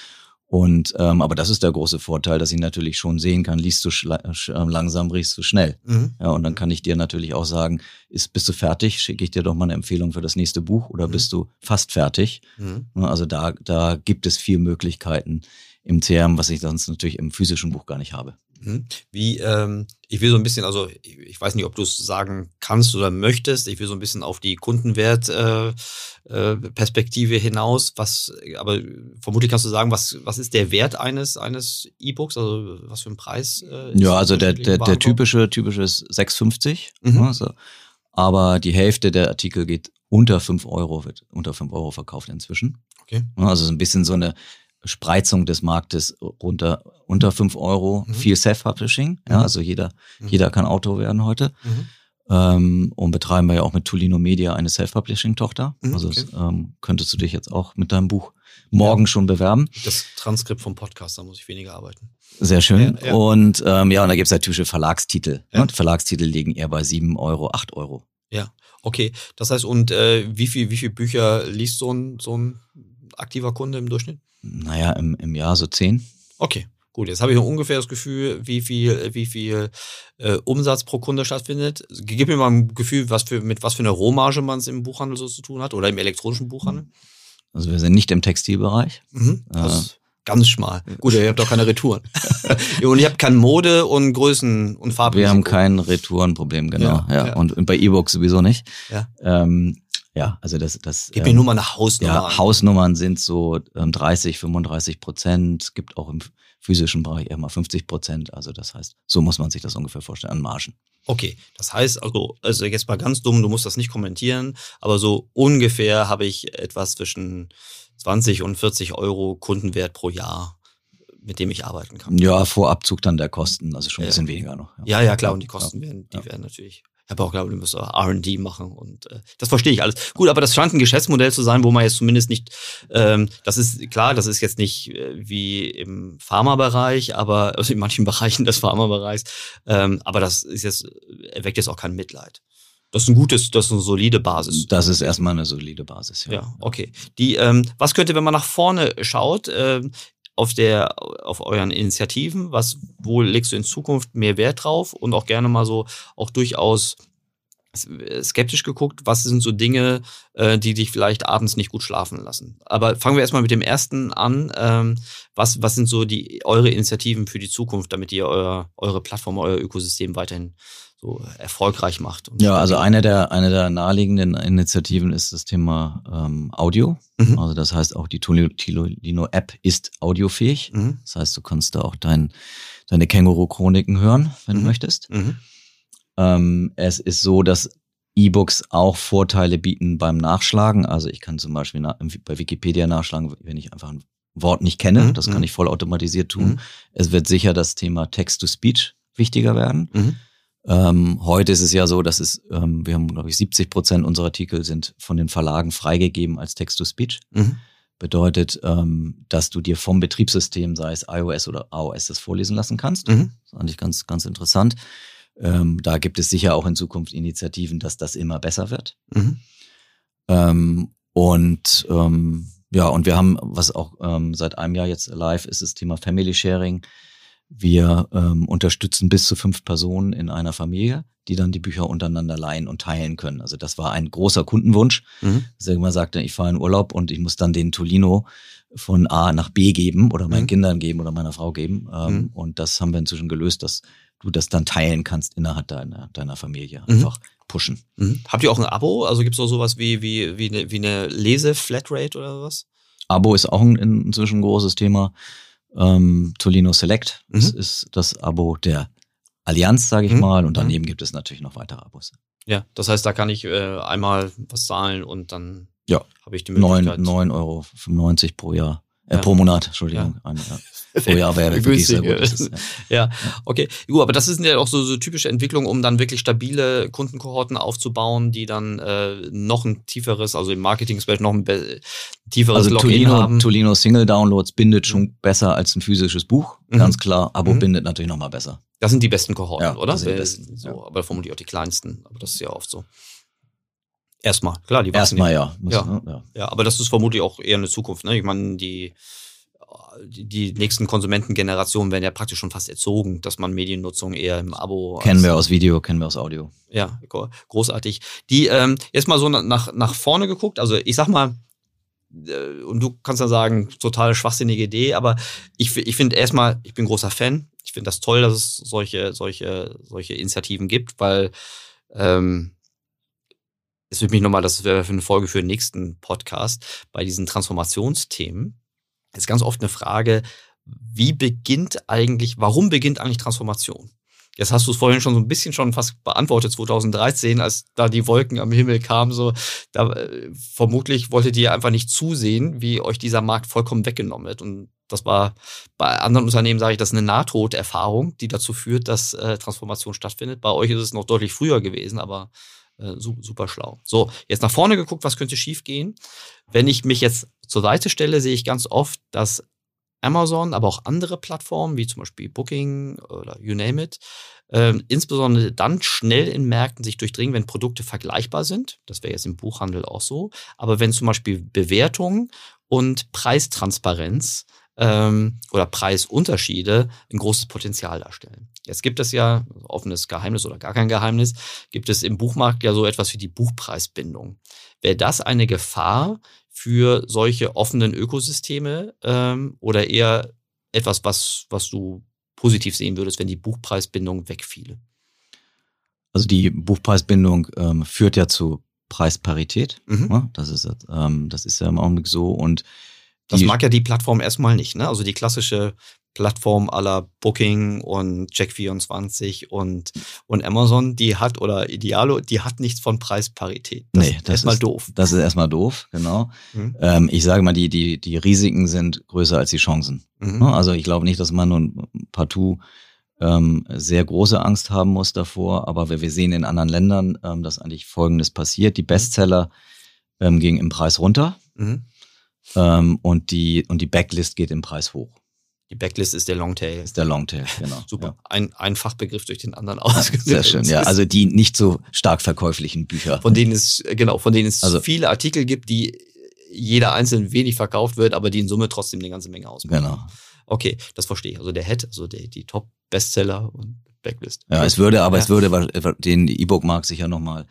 Und ähm, aber das ist der große Vorteil, dass ich natürlich schon sehen kann, liest du äh, langsam, riechst du schnell. Mhm. Ja, und dann kann ich dir natürlich auch sagen, ist, bist du fertig? Schicke ich dir doch mal eine Empfehlung für das nächste Buch oder Mhm. bist du fast fertig? Mhm. Ne, Also da, da gibt es viel Möglichkeiten im CRM, was ich sonst natürlich im physischen Buch gar nicht habe. Mhm. Wie, ähm, ich will so ein bisschen, also ich weiß nicht, ob du es sagen kannst oder möchtest, ich will so ein bisschen auf die Kundenwert-Perspektive äh, Perspektive hinaus. Was, aber vermutlich kannst du sagen, was, was ist der Wert eines, eines E-Books? Also was für ein Preis? Äh, Ja, also der, der, der typische, typische ist 6,50. Mhm. ne, so. Aber die Hälfte der Artikel geht unter 5 Euro, wird unter 5 Euro verkauft inzwischen. Okay. Ne, Also so ein bisschen so eine Spreizung des Marktes runter, unter 5 Euro. Mhm. Viel Self-Publishing. Ja, Mhm. also jeder, Mhm. jeder kann Autor werden heute. Mhm. Ähm, und betreiben wir ja auch mit Tolino Media eine Self-Publishing-Tochter. Mhm, also okay. es, ähm, könntest du dich jetzt auch mit deinem Buch morgen schon bewerben. Das Transkript vom Podcast, da muss ich weniger arbeiten. Sehr schön. Ja, ja. Und ähm, ja, und da gibt's halt typische Verlagstitel. Ja. Ne? Verlagstitel liegen eher bei 7 Euro, 8 Euro. Okay, das heißt, und äh, wie viel, wie viel Bücher liest so ein, so ein aktiver Kunde im Durchschnitt? Naja, im, im Jahr so 10. Okay, gut. Jetzt habe ich ungefähr das Gefühl, wie viel, wie viel äh, Umsatz pro Kunde stattfindet. Gib mir mal ein Gefühl, was für, mit was für einer Rohmarge man es im Buchhandel so zu tun hat oder im elektronischen Buchhandel. Also wir sind nicht im Textilbereich. Mhm. Äh. Das ist ganz schmal. Gut, ihr habt doch keine Retouren. [laughs] und ihr habt keine Mode und Größen und Farben. Wir haben kein Retourenproblem, genau. Ja, Ja, ja. Und bei E-Books sowieso nicht. Ja. Ähm, ja, also das, das Gib mir ähm, nur mal eine Hausnummer. ja. Hausnummern sind so ähm, 30, 35 Prozent. Es gibt auch im physischen Bereich eher mal 50 Prozent. Also das heißt, so muss man sich das ungefähr vorstellen an Margen. Okay, das heißt also, also jetzt mal ganz dumm, du musst das nicht kommentieren, aber so ungefähr habe ich etwas zwischen 20 und 40 Euro Kundenwert pro Jahr, mit dem ich arbeiten kann. Ja, vor Abzug dann der Kosten, also schon ein Ja. bisschen weniger noch. Ja, ja, klar, und die Kosten Ja. werden, die Ja. werden natürlich. Ich habe auch glaube, du musst R&D machen und äh, das verstehe ich alles. Gut, aber das scheint ein Geschäftsmodell zu sein, wo man jetzt zumindest nicht, ähm, das ist klar, das ist jetzt nicht äh, wie im Pharmabereich, aber also in manchen [laughs] Bereichen des Pharmabereichs, ähm, aber das ist jetzt erweckt jetzt auch kein Mitleid. Das ist ein gutes, das ist eine solide Basis. Das ist erstmal eine solide Basis, ja. Ja, okay. Die, ähm, was könnte, wenn man nach vorne schaut, ähm, auf der, auf euren Initiativen, was, wo legst du in Zukunft mehr Wert drauf und auch gerne mal so, auch durchaus skeptisch geguckt, was sind so Dinge, äh, die dich vielleicht abends nicht gut schlafen lassen. Aber fangen wir erstmal mit dem ersten an. Ähm, was, was sind so die eure Initiativen für die Zukunft, damit ihr euer, eure Plattform, euer Ökosystem weiterhin so erfolgreich macht? Ja, also eine der, eine der naheliegenden Initiativen ist das Thema ähm, Audio. Mhm. Also das heißt auch die Tolino-App ist audiofähig. Mhm. Das heißt, du kannst da auch dein, deine Känguru-Chroniken hören, wenn Mhm. du möchtest. Mhm. Ähm, es ist so, dass E-Books auch Vorteile bieten beim Nachschlagen. Also ich kann zum Beispiel na, bei Wikipedia nachschlagen, wenn ich einfach ein Wort nicht kenne. Mhm, Das kann mhm. ich vollautomatisiert tun. Es wird sicher das Thema Text-to-Speech wichtiger werden. Ähm, heute ist es ja so, dass es, ähm, wir haben, glaube ich, 70 Prozent unserer Artikel sind von den Verlagen freigegeben als Text-to-Speech. Mhm. Bedeutet, ähm, dass du dir vom Betriebssystem, sei es iOS oder AOS, das vorlesen lassen kannst. Mhm. Das fand ich ganz, ganz interessant. Ähm, da gibt es sicher auch in Zukunft Initiativen, dass das immer besser wird. Mhm. Ähm, und ähm, ja, und wir haben, was auch seit einem Jahr jetzt live ist, das Thema Family Sharing. Wir ähm, unterstützen bis zu fünf Personen in einer Familie, die dann die Bücher untereinander leihen und teilen können. Also das war ein großer Kundenwunsch, Mhm. dass er immer sagte, ich fahre in Urlaub und ich muss dann den Tolino von A nach B geben oder meinen Mhm. Kindern geben oder meiner Frau geben. Ähm, Mhm. Und das haben wir inzwischen gelöst, dass du das dann teilen kannst innerhalb deiner, deiner Familie. Mhm. Einfach pushen. Mhm. Habt ihr auch ein Abo? Also gibt es auch sowas wie, wie, wie eine, wie eine Lese-Flatrate oder was? Abo ist auch ein, inzwischen ein großes Thema. Ähm, Tolino Select das Mhm. ist das Abo der Allianz, sage ich Mhm. mal. Und Mhm. daneben gibt es natürlich noch weitere Abos. Ja, das heißt, da kann ich äh, einmal was zahlen und dann Ja. habe ich die Möglichkeit. 9,95 Euro pro Jahr. Äh, Ja. pro Monat, Entschuldigung. Eine, ja. Pro Jahr wäre [laughs] wirklich sehr gut. Das ist, ja. Ja, okay. Gut, aber das sind ja auch so, so typische Entwicklungen, um dann wirklich stabile Kundenkohorten aufzubauen, die dann äh, noch ein tieferes, also im Marketing-Space noch ein tieferes Also Login Tolino, haben. Tolino Single Downloads bindet schon besser als ein physisches Buch, Mhm. ganz klar. Abo Mhm. bindet natürlich noch mal besser. Das sind die besten Kohorten, Ja, oder? das sind die Weil- besten, so, ja. Aber vermutlich auch die kleinsten. Aber das ist ja oft so. Erstmal, klar, die Erstmal ja. Muss, Ja. ne? ja. Ja, aber das ist vermutlich auch eher eine Zukunft. Ne? Ich meine, die, die, nächsten Konsumentengenerationen werden ja praktisch schon fast erzogen, dass man Mediennutzung eher im Abo. Kennen wir aus Video, kennen wir aus Audio. Ja, gro- großartig. Die, ähm, jetzt mal so nach, nach vorne geguckt, also ich sag mal, äh, und du kannst ja sagen, total schwachsinnige Idee, aber ich, ich finde erstmal, ich bin großer Fan. Ich finde das toll, dass es solche, solche, solche Initiativen gibt, weil ähm, es würde mich nochmal, das wäre für eine Folge für den nächsten Podcast, bei diesen Transformationsthemen ist ganz oft eine Frage, wie beginnt eigentlich, warum beginnt eigentlich Transformation? Jetzt hast du es vorhin schon so ein bisschen schon fast beantwortet, 2013, als da die Wolken am Himmel kamen, so, da äh, vermutlich wolltet ihr einfach nicht zusehen, wie euch dieser Markt vollkommen weggenommen wird. Und das war bei anderen Unternehmen, sage ich, das ist eine Nahtoderfahrung, die dazu führt, dass äh, Transformation stattfindet. Bei euch ist es noch deutlich früher gewesen, aber äh, su super schlau. So, jetzt nach vorne geguckt, was könnte schief gehen? Wenn ich mich jetzt zur Seite stelle, sehe ich ganz oft, dass Amazon, aber auch andere Plattformen, wie zum Beispiel Booking oder you name it, ähm, insbesondere dann schnell in Märkten sich durchdringen, wenn Produkte vergleichbar sind. Das wäre jetzt im Buchhandel auch so. Aber wenn zum Beispiel Bewertung und Preistransparenz ähm, oder Preisunterschiede ein großes Potenzial darstellen. Jetzt gibt es ja, offenes Geheimnis oder gar kein Geheimnis, gibt es im Buchmarkt ja so etwas wie die Buchpreisbindung. Wäre das eine Gefahr für solche offenen Ökosysteme ähm, oder eher etwas, was, was du positiv sehen würdest, wenn die Buchpreisbindung wegfiele? Also die Buchpreisbindung ähm, führt ja zu Preisparität. Mhm. Ne? Das ist ähm, das ist ja im Augenblick so und Das mag ja die Plattform erstmal nicht, ne? Also die klassische Plattform aller Booking und Check24 und, und Amazon, die hat, oder Idealo, die hat nichts von Preisparität. Das nee, ist das erstmal ist doof. Das ist erstmal doof, genau. Mhm. Ähm, ich sage mal, die die die Risiken sind größer als die Chancen. Mhm. Ne? Also ich glaube nicht, dass man nun partout ähm, sehr große Angst haben muss davor, aber wir, wir sehen in anderen Ländern, ähm, dass eigentlich Folgendes passiert. Die Bestseller ähm, gingen im Preis runter Mhm. Ähm, und, die, und die Backlist geht im Preis hoch. Die Backlist ist der Longtail. Ist der Longtail, genau. [laughs] Super. Ja. Ein, ein Fachbegriff durch den anderen Ja, ausgesetzt. Sehr schön, ja. Also die nicht so stark verkäuflichen Bücher. von denen es, äh, genau, von denen es Also- viele Artikel gibt, die jeder einzeln wenig verkauft wird, aber die in Summe trotzdem eine ganze Menge ausmachen. Genau. Okay, das verstehe ich. Also der Head, also die, die Top-Bestseller und Backlist. Ja, es würde, aber Ja. es würde den E-Book-Markt sicher nochmal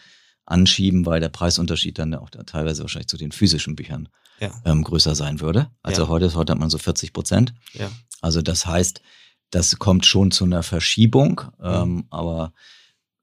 anschieben, weil der Preisunterschied dann auch da teilweise wahrscheinlich zu den physischen Büchern Ja. ähm, größer sein würde. Also Ja. heute, heute hat man so 40 Prozent. Ja. Also das heißt, das kommt schon zu einer Verschiebung, Mhm. ähm, aber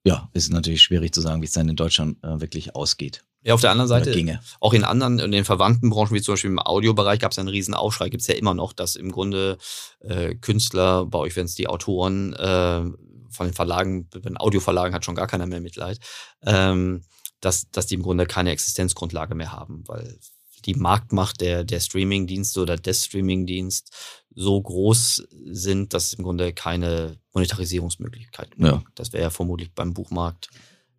ja, ist natürlich schwierig zu sagen, wie es dann in Deutschland äh, wirklich ausgeht. Ja, auf der anderen Seite, ginge. auch in anderen, in den verwandten Branchen, wie zum Beispiel im Audiobereich, gab es einen riesen Aufschrei, gibt es ja immer noch, dass im Grunde äh, Künstler, bei euch werden es die Autoren, äh, von den Verlagen, bei den Audioverlagen hat schon gar keiner mehr Mitleid, ähm, dass, dass die im Grunde keine Existenzgrundlage mehr haben, weil die Marktmacht der, der Streaming-Dienste oder des Streaming-Dienst so groß sind, dass es im Grunde keine Monetarisierungsmöglichkeit gibt. Ja. Das wäre ja vermutlich beim Buchmarkt.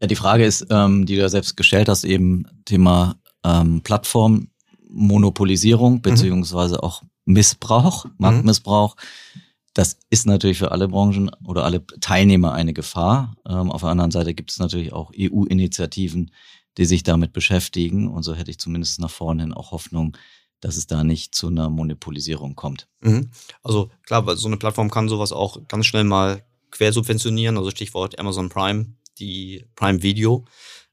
Ja, die Frage ist, ähm, die du ja selbst gestellt hast, eben Thema ähm, Plattformmonopolisierung mhm. beziehungsweise auch Missbrauch, mhm. Das ist natürlich für alle Branchen oder alle Teilnehmer eine Gefahr. Ähm, auf der anderen Seite gibt es natürlich auch EU-Initiativen, die sich damit beschäftigen. Und so hätte ich zumindest nach vorne hin auch Hoffnung, dass es da nicht zu einer Monopolisierung kommt. Mhm. Also klar, weil so eine Plattform kann sowas auch ganz schnell mal quersubventionieren. Also Stichwort Amazon Prime, die Prime Video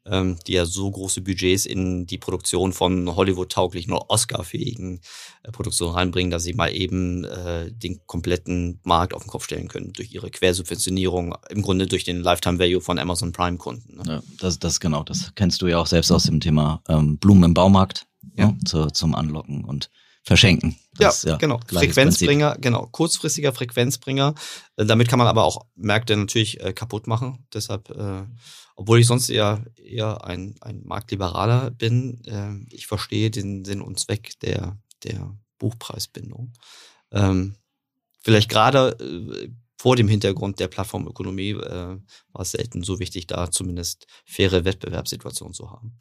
ähm, die ja so große Budgets in die Produktion von Hollywood-tauglichen oder Oscar-fähigen äh, Produktionen reinbringen, dass sie mal eben äh, den kompletten Markt auf den Kopf stellen können durch ihre Quersubventionierung, im Grunde durch den Lifetime-Value von Amazon Prime-Kunden. Ne? Ja, das, das genau, das kennst du ja auch selbst aus dem Thema ähm, Blumen im Baumarkt ja. Ne, zu, zum Anlocken und verschenken. Das, ja, ja, genau. Frequenzbringer, Prinzip. genau. Kurzfristiger Frequenzbringer. Äh, damit kann man aber auch Märkte natürlich äh, kaputt machen. Deshalb äh, obwohl ich sonst eher, eher ein, ein Marktliberaler bin, äh, ich verstehe den Sinn und Zweck der, der Buchpreisbindung. Ähm, vielleicht gerade äh, vor dem Hintergrund der Plattformökonomie äh, war es selten so wichtig, da zumindest faire Wettbewerbssituationen zu haben.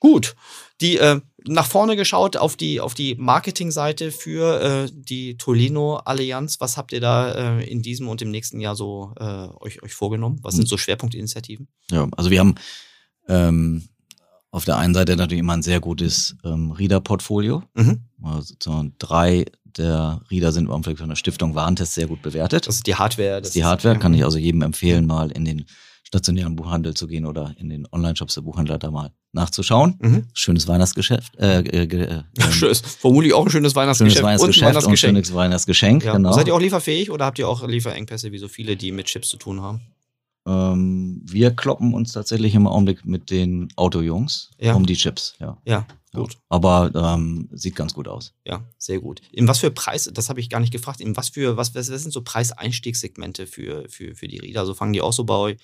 Gut, die äh, nach vorne geschaut auf die auf die Marketingseite für äh, die Tolino Allianz. Was habt ihr da äh, in diesem und im nächsten Jahr so äh, euch, euch vorgenommen? Was sind so Schwerpunktinitiativen? Ja, also wir haben ähm, auf der einen Seite natürlich immer ein sehr gutes ähm, Reader-Portfolio. Mhm. Also so drei der Reader sind von der Stiftung Warentest sehr gut bewertet. Das ist die Hardware. Das, das ist die Hardware, kann ich also jedem empfehlen, mal in den stationären Buchhandel zu gehen oder in den Online-Shops der Buchhändler da mal nachzuschauen. Mhm. Schönes Weihnachtsgeschäft. Äh, äh, äh, ähm, vermutlich auch ein schönes Weihnachtsgeschäft. Schönes Weihnachtsgeschäft und, Weihnachtsgeschenk. und schönes Weihnachtsgeschenk. Ja. Genau. Seid ihr auch lieferfähig oder habt ihr auch Lieferengpässe wie so viele, die mit Chips zu tun haben? Ähm, wir kloppen uns tatsächlich im Augenblick mit den Autojungs ja. um die Chips. Ja. ja. Gut. Aber ähm, sieht ganz gut aus. Ja, sehr gut. In was für Preis, das habe ich gar nicht gefragt, in was für, was, was sind so Preiseinstiegssegmente für, für, für die Reader? Also fangen die auch so bei,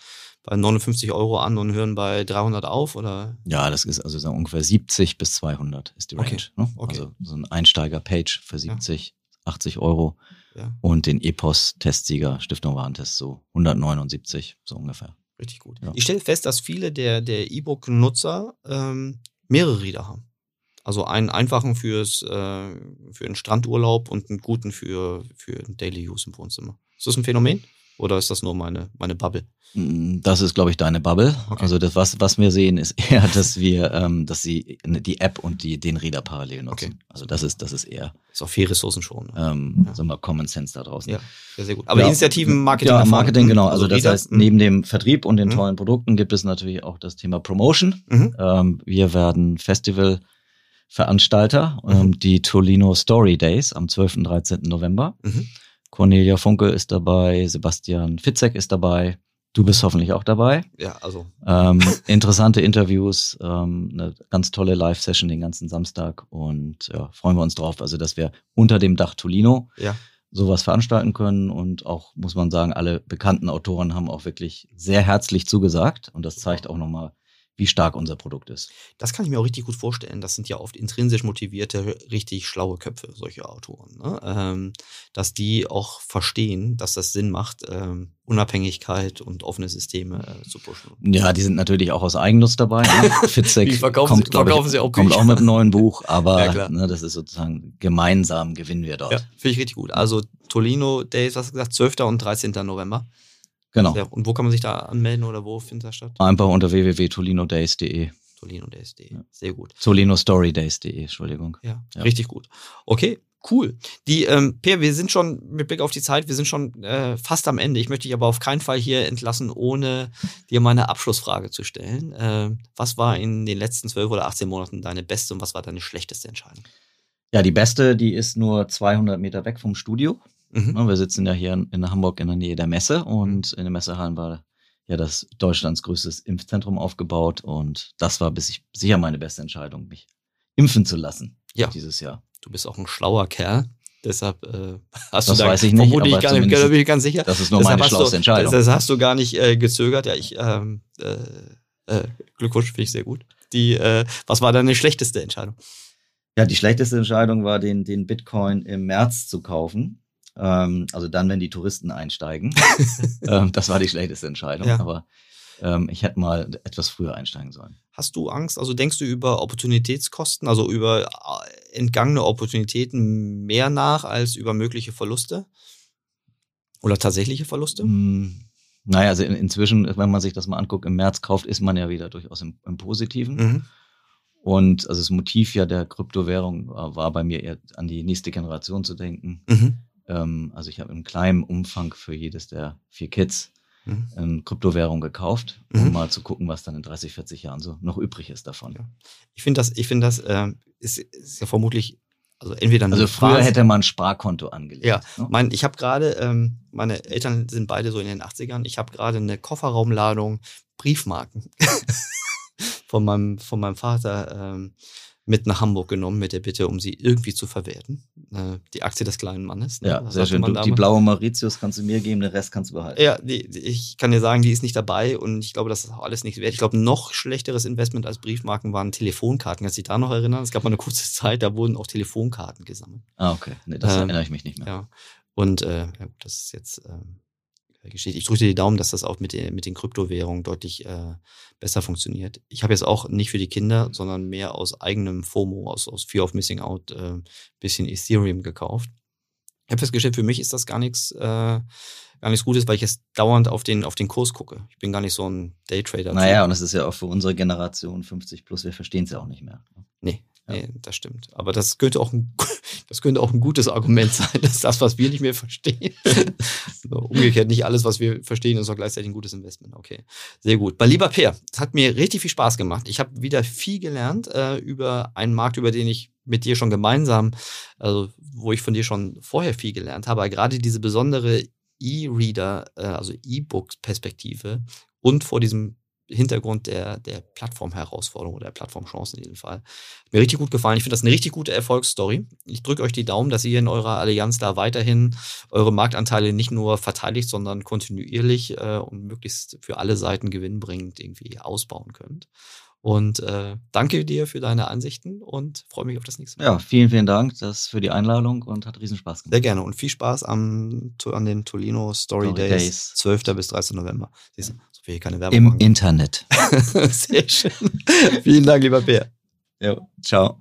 bei 59 Euro an und hören bei 300 auf? Oder? Ja, das ist also ungefähr 70 bis 200 ist die Range. Okay. Ne? okay. Also so ein Einsteiger-Page für 70, ja. 80 Euro. Ja. Und den EPOS-Testsieger Stiftung Warentest so 179, so ungefähr. Richtig gut. Ja. Ich stelle fest, dass viele der, der E-Book-Nutzer ähm, mehrere Reader haben. Also einen einfachen fürs, äh, für einen Strandurlaub und einen guten für, für Daily Use im Wohnzimmer. Ist das ein Phänomen? Oder ist das nur meine, meine Bubble? Mm, das ist, glaube ich, deine Bubble. Okay. Also das, was, was wir sehen, ist [laughs] eher, dass wir, ähm, dass sie die App und die, den Reader parallel nutzen. Okay. Also das ist, das ist eher. Ist auch viel Ressourcen schon. Ähm, ja. Sagen wir Common Sense da draußen. Ja, sehr, sehr gut. Aber ja, Initiativen, Marketing. Ja, Marketing, genau. Also, also das Reader? heißt, neben dem Vertrieb und den mhm. tollen Produkten gibt es natürlich auch das Thema Promotion. Mhm. Ähm, wir werden Festival Veranstalter, mhm. ähm, die Tolino Story Days am 12. und 13. November. Cornelia Funke ist dabei, Sebastian Fitzek ist dabei. Du bist hoffentlich auch dabei. Ja, also. Ähm, interessante Interviews, ähm, eine ganz tolle Live-Session den ganzen Samstag und ja, freuen wir uns drauf. Also, dass wir unter dem Dach Tolino ja. sowas veranstalten können und auch, muss man sagen, alle bekannten Autoren haben auch wirklich sehr herzlich zugesagt und das zeigt auch nochmal, wie stark unser Produkt ist. Das kann ich mir auch richtig gut vorstellen. Das sind ja oft intrinsisch motivierte, richtig schlaue Köpfe, solche Autoren. Ne? Ähm, dass die auch verstehen, dass das Sinn macht, ähm, Unabhängigkeit und offene Systeme äh, zu pushen. Ja, die sind natürlich auch aus Eigennutz dabei. Ne? [laughs] Fitzek verkaufen, kommt, verkaufen ich, sie auch, kommt auch mit einem neuen Buch, aber ja, ne, das ist sozusagen gemeinsam gewinnen wir dort. Ja, finde ich richtig gut. Also Tolino Days, was gesagt, 12. und 13. November. Genau. Ja, und wo kann man sich da anmelden oder wo findet das statt? Einfach unter www.tolinodays.de. Tolinodays.de. Ja. Sehr gut. Tolinostorydays.de, Entschuldigung. Ja, ja, richtig gut. Okay, cool. Die, ähm, Per, wir sind schon mit Blick auf die Zeit, wir sind schon äh, fast am Ende. Ich möchte dich aber auf keinen Fall hier entlassen, ohne dir meine Abschlussfrage zu stellen. Äh, was war in den letzten zwölf oder 18 Monaten deine beste und was war deine schlechteste Entscheidung? Ja, die beste, die ist nur 200 Meter weg vom Studio. Mhm. Ne, wir sitzen ja hier in Hamburg in der Nähe der Messe und in den Messehallen war ja das Deutschlands größtes Impfzentrum aufgebaut und das war bis ich sicher meine beste Entscheidung, mich impfen zu lassen ja. dieses Jahr. Du bist auch ein schlauer Kerl. Deshalb äh, [laughs] hast das du da weiß ich nicht, aber ich gar nicht, bin ich ganz sicher. Das ist nur Deshalb meine schlauste Entscheidung. Das, das, hast du gar nicht äh, gezögert. Ja, ich ähm, äh, äh Glückwunsch finde ich sehr gut. Die, äh, was war deine schlechteste Entscheidung? Ja, die schlechteste Entscheidung war, den, den Bitcoin im März zu kaufen. Ähm, also dann, wenn die Touristen einsteigen. [laughs] [laughs] ähm, das war die schlechteste Entscheidung. Ja. Aber ähm, ich hätte mal etwas früher einsteigen sollen. Hast du Angst? Also denkst du über Opportunitätskosten, also über äh, entgangene Opportunitäten mehr nach als über mögliche Verluste? Oder tatsächliche Verluste? Mm, naja, also in, inzwischen, wenn man sich das mal anguckt, im März kauft, ist man ja wieder durchaus im, im Positiven. Mhm. Und also das Motiv ja der Kryptowährung war, war, bei mir eher an die nächste Generation zu denken. Mhm. Ähm, also ich habe im kleinen Umfang für jedes der vier Kids mhm. eine Kryptowährung gekauft, um mhm. mal zu gucken, was dann in 30, 40 Jahren so noch übrig ist davon. Ja. Ich finde das, ich finde das äh, ist, ist ja vermutlich also entweder Also früher Phase, hätte man ein Sparkonto angelegt. Ja, ne? mein, ich habe gerade, ähm, meine Eltern sind beide so in den 80ern, ich habe gerade eine Kofferraumladung Briefmarken [laughs] von meinem, von meinem Vater ähm, mit nach Hamburg genommen mit der Bitte, um sie irgendwie zu verwerten. Äh, die Aktie des kleinen Mannes. Ne? Ja, sehr schön. Du, die blaue Mauritius kannst du mir geben, den Rest kannst du behalten. Ja, die, ich kann dir sagen, die ist nicht dabei und ich glaube, das ist auch alles nichts wert. Ich glaube, noch schlechteres Investment als Briefmarken waren Telefonkarten. Kannst du dich da noch erinnern? Es gab mal eine kurze [laughs] Zeit, da wurden auch Telefonkarten gesammelt. Ah, okay. Nee, das ähm, erinnere ich mich nicht mehr. Ja. Und äh, ja, das ist jetzt. Ähm, Geschichte. Ich drücke dir die Daumen, dass das auch mit, den, mit den Kryptowährungen deutlich äh, besser funktioniert. Ich habe jetzt auch nicht für die Kinder, sondern mehr aus eigenem FOMO, aus, aus Fear of Missing Out, äh, bisschen Ethereum gekauft. Ich habe festgestellt, für mich ist das gar nichts, äh, gar nichts Gutes, weil ich jetzt dauernd auf den, auf den Kurs gucke. Ich bin gar nicht so ein Daytrader. Naja, und das ist ja auch für unsere Generation 50 plus, wir verstehen es ja auch nicht mehr. Nee, ja. Nee, das stimmt. Aber das könnte auch ein, [laughs] das könnte auch ein gutes Argument sein, [laughs] dass das, was wir nicht mehr verstehen. [laughs] so, umgekehrt, nicht alles, was wir verstehen, ist auch gleichzeitig ein gutes Investment. Okay, sehr gut. Bei lieber Peer, es hat mir richtig viel Spaß gemacht. Ich habe wieder viel gelernt äh, über einen Markt, über den ich mit dir schon gemeinsam, also wo ich von dir schon vorher viel gelernt habe. Aber gerade diese besondere E-Reader, äh, also E-Books-Perspektive und vor diesem Hintergrund der, der Plattform-Herausforderung oder der Plattform-Chancen in diesem Fall. Mir richtig gut gefallen. Ich finde das eine richtig gute Erfolgsstory. Ich drücke euch die Daumen, dass ihr in eurer Allianz da weiterhin eure Marktanteile nicht nur verteidigt, sondern kontinuierlich äh, und möglichst für alle Seiten gewinnbringend irgendwie ausbauen könnt. Und äh, danke dir für deine Ansichten und freue mich auf das nächste Mal. Ja, vielen, vielen Dank das für die Einladung und hat riesen Spaß gemacht. Sehr gerne und viel Spaß am, an den Tolino Story, Story Days, Days, 12. bis 13. November. Siehst du, so viel keine Werbung Im machen. Internet. [laughs] Sehr schön. vielen Dank, lieber Peer. Ja, ciao.